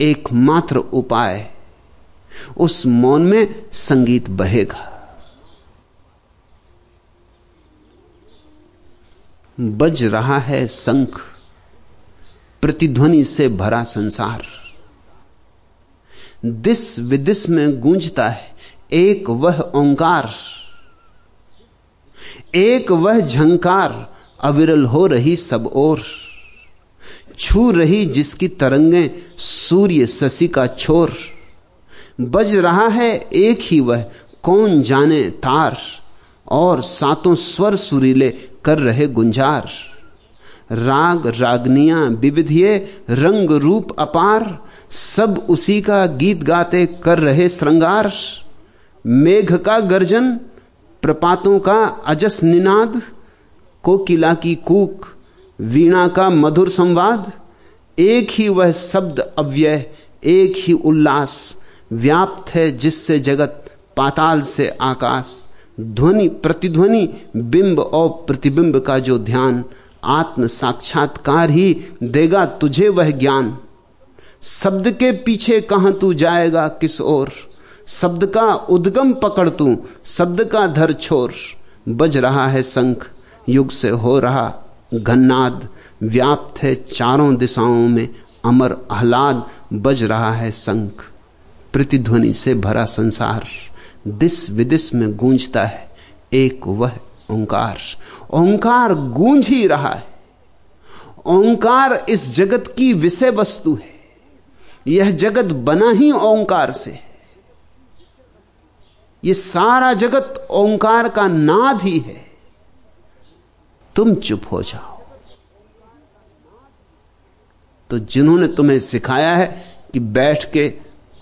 एकमात्र उपाय, उस मौन में संगीत बहेगा। बज रहा है शंख, प्रतिध्वनि से भरा संसार। दिस विदिस में गूंजता है, एक वह ओंकार, एक वह झंकार, अविरल हो रही सब ओर। छू रही जिसकी तरंगें सूर्य शशि का छोर। बज रहा है एक ही वह, कौन जाने तार? और सातों स्वर सुरीले कर रहे गुंजार। राग रागनियाँ विविधिये रंग रूप अपार। सब उसी का गीत गाते कर रहे श्रृंगार। मेघ का गर्जन, प्रपातों का अजस निनाद। कोकिला की कूक वीणा का मधुर संवाद, एक ही वह शब्द अव्यय, एक ही उल्लास, व्याप्त है जिससे जगत पाताल से आकाश। ध्वनि, प्रतिध्वनि, बिंब और प्रतिबिंब का जो ध्यान, आत्म साक्षात्कार ही देगा तुझे वह ज्ञान। शब्द के पीछे कहाँ तू जाएगा किस ओर? शब्द का उद्गम पकड़ तू, शब्द का धर छोर। बज रहा है शंख, युग से हो रहा घन्नाद व्याप्त है चारों दिशाओं में, अमर आह्लाद बज रहा है शंख प्रतिध्वनि से भरा संसार दिस विदिस में गूंजता है, एक वह ओंकार। ओंकार गूंज ही रहा है। ओंकार इस जगत की विषय वस्तु है। यह जगत बना ही ओंकार से यह सारा जगत ओंकार का नाद ही है। तुम चुप हो जाओ। तो जिन्होंने तुम्हें सिखाया है कि बैठ के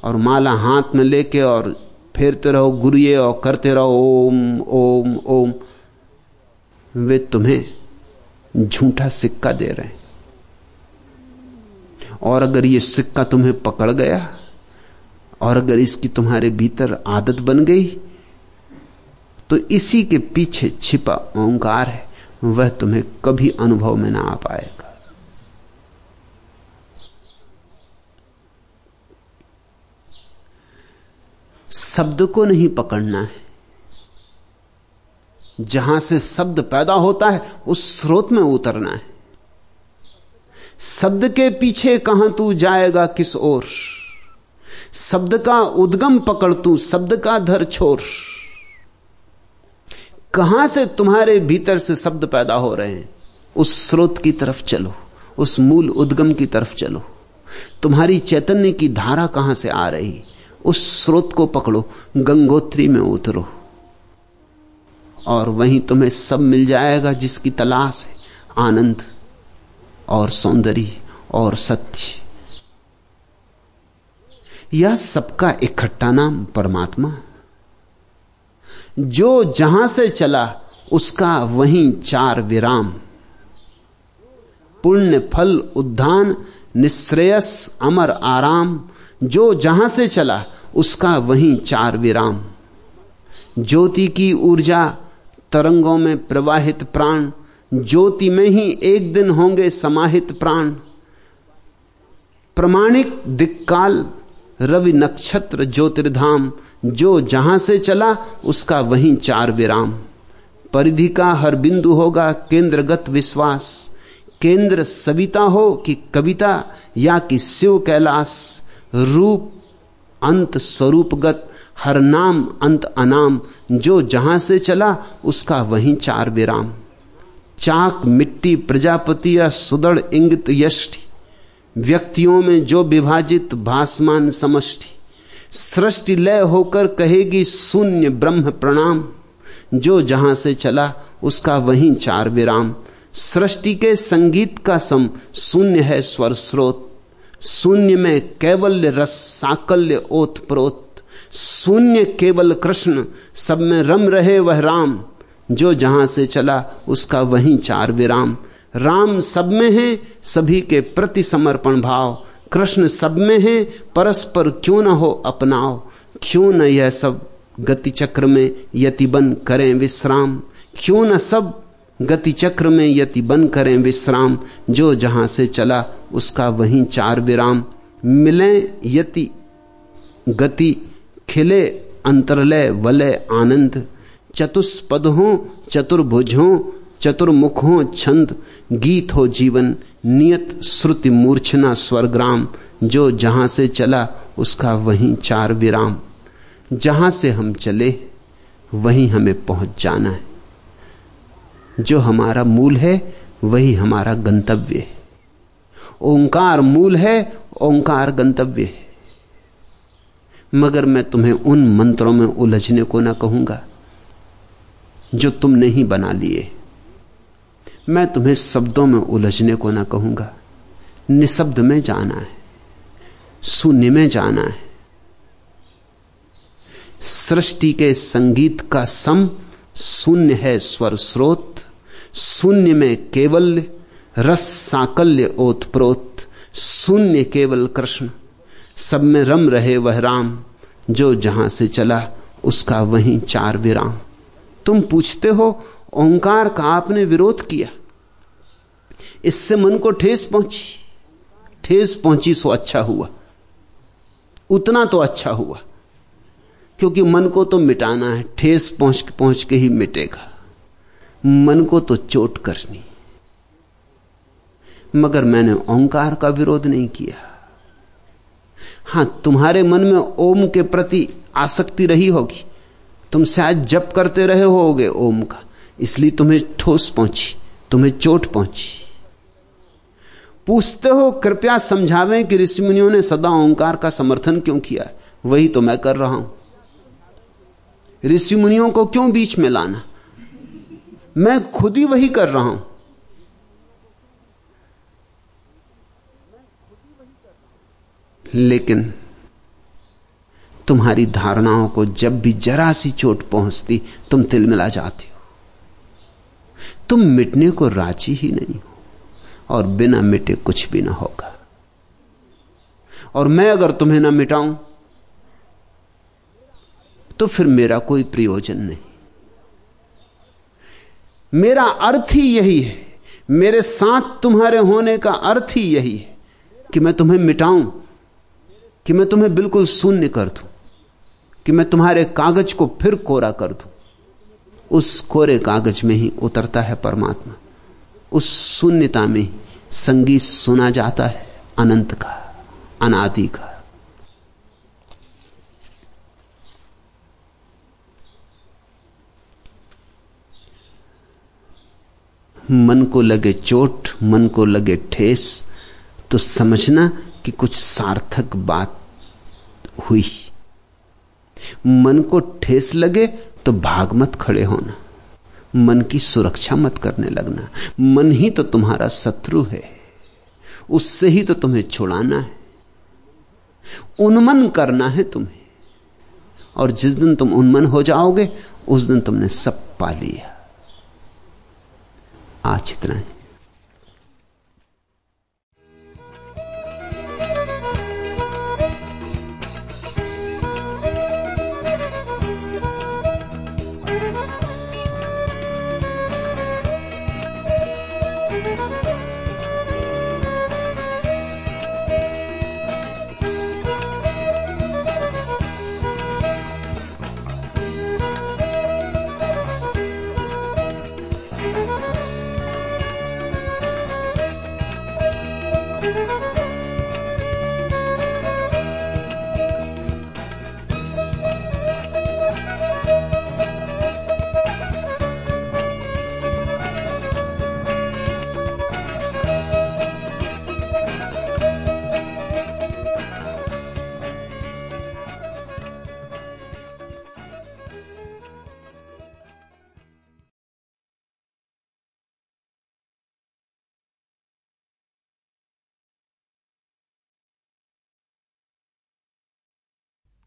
और माला हाथ में लेके और फेरते रहो गुरिये और करते रहो, ओम ओम ओम, वे तुम्हें झूठा सिक्का दे रहे हैं। और अगर ये सिक्का तुम्हें पकड़ गया, और अगर इसकी तुम्हारे भीतर आदत बन गई तो इसी के पीछे छिपा ओंकार है। वह तुम्हें कभी अनुभव में ना आ पाएगा। शब्द को नहीं पकड़ना है। जहाँ से शब्द पैदा होता है, उस स्रोत में उतरना है। शब्द के पीछे कहाँ तू जाएगा किस ओर? शब्द का उद्गम पकड़ तू, शब्द का धर छोर। कहाँ से तुम्हारे भीतर से शब्द पैदा हो रहे हैं? उस स्रोत की तरफ़ चलो, उस मूल उद्गम की तरफ़ चलो। तुम्हारी चैतन्य की धारा कहाँ से आ रही? उस स्रोत को पकड़ो, गंगोत्री में उतरो। और वहीं तुम्हें सब मिल जाएगा जिसकी तलाश है, आनंद और सौंदर्य और सत्य। यह सबका इकट्ठा नाम परमात्मा जो जहाँ से चला, उसका वहीं चार विराम। पुण्य, फल, उद्धान, निश्रेयस, अमर आराम, जो जहाँ से चला, उसका वहीं चार विराम। ज्योति की ऊर्जा, तरंगों में प्रवाहित प्राण, ज्योति में ही एक दिन होंगे समाहित प्राण। प्रमाणिक दिक्काल, रवि नक्षत्र, ज्योतिर्धाम जो जहाँ से चला, उसका वहीं चार विराम। परिधि का हर बिंदु होगा केंद्रगत विश्वास। केंद्र सविता हो कि कविता या कि शिव कैलाश। रूप अंत स्वरूपगत, हर नाम अंत अनाम। जो जहाँ से चला, उसका वहीं चार विराम। चाक मिट्टी प्रजापति या सुदड़ इंगित यष्टि। व्यक्तियों में जो विभाजित भासमान समष्टि। सृष्टि लय होकर कहेगी, शून्य ब्रह्म प्रणाम। जो जहाँ से चला, उसका वहीं चार विराम। सृष्टि के संगीत का सम शून्य है स्वर स्रोत। शून्य में कैवल्य रस साकल्य ओत प्रोत। शून्य केवल कृष्ण, सब में रम रहे वह राम। जो जहाँ से चला, उसका वहीं चार विराम। राम सब में है, सभी के प्रति समर्पण भाव। कृष्ण सब में है, परस्पर क्यों न हो अपनाओ? क्यों न यह सब गति चक्र में यति बन करें विश्राम? क्यों न सब गति चक्र में यति बन करें विश्राम? जो जहाँ से चला, उसका वहीं चार विराम। मिले यति गति, खिले अंतरलय वलय आनंद। चतुष्पद हो, चतुर्भुज हो चतुर्मुख हो छंद, गीत हो जीवन, नियत श्रुति मूर्छना स्वर्ग्राम, जो जहाँ से चला उसका वहीं चार विराम। जहाँ से हम चले, वहीं हमें पहुँच जाना है। जो हमारा मूल है, वही हमारा गंतव्य है। ओंकार मूल है, ओंकार गंतव्य है। मगर मैं तुम्हें उन मंत्रों में उलझने को ना कहूँगा, जो तुमने ही बना लिए। मैं तुम्हें शब्दों में उलझने को ना कहूँगा। निशब्द में जाना है। शून्य में जाना है। सृष्टि के संगीत का सम शून्य है स्वर स्रोत। शून्य में केवल रस साकल्य ओतप्रोत शून्य केवल कृष्ण। सब में रम रहे वह राम। जो जहाँ से चला, उसका वहीं चार विराम। तुम पूछते हो ओंकार का आपने विरोध किया। इससे मन को ठेस पहुँची। ठेस पहुँची सो अच्छा हुआ। उतना तो अच्छा हुआ। क्योंकि मन को तो मिटाना है। ठेस पहुँच पहुँच के ही मिटेगा। मन को तो चोट करनी। मगर मैंने ओंकार का विरोध नहीं किया। हाँ, तुम्हारे मन में ओम के प्रति आसक्ति रही होगी। तुम शायद जप करते रहे होगे ओम का। इसलिए तुम्हें ठोस पहुँची, तुम्हें चोट पहुँची। पूछते हो, कृपया समझावें कि ऋषि मुनियों ने सदा ओंकार का समर्थन क्यों किया? वही तो मैं कर रहा हूँ। ऋषि मुनियों को क्यों बीच में लाना? मैं खुद ही वही कर रहा हूँ। लेकिन तुम्हारी धारणाओं को जब भी जरा सी चोट पहुँचती, तुम तिलमिला जाती हो। तुम मिटने को राज़ी ही नहीं हो, और बिना मिटे कुछ भी ना होगा। और मैं अगर तुम्हें ना मिटाऊं तो फिर मेरा कोई प्रयोजन नहीं। मेरा अर्थ ही यही है, मेरे साथ तुम्हारे होने का अर्थ ही यही है, कि मैं तुम्हें मिटाऊं, कि मैं तुम्हें बिल्कुल शून्य कर दूँ, कि मैं तुम्हारे कागज़ को फिर कोरा कर दूँ। उस कोरे कागज़ में ही उतरता है परमात्मा। उस शून्यता में संगीत सुना जाता है अनंत का, अनादि का। मन को लगे चोट, मन को लगे ठेस तो समझना कि कुछ सार्थक बात हुई। मन को ठेस लगे तो भाग मत खड़े होना। मन की सुरक्षा मत करने लगना। मन ही तो तुम्हारा शत्रु है। उससे ही तो तुम्हें छुड़ाना है। उन्मन करना है तुम्हें। और जिस दिन तुम उन्मन हो जाओगे, उस दिन तुमने सब पा लिया। आज इतना है।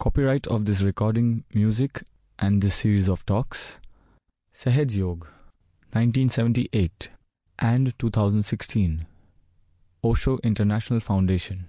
Copyright of this recording, music, and this series of talks, Sahaj Yog, 1978 and 2016, Osho International Foundation.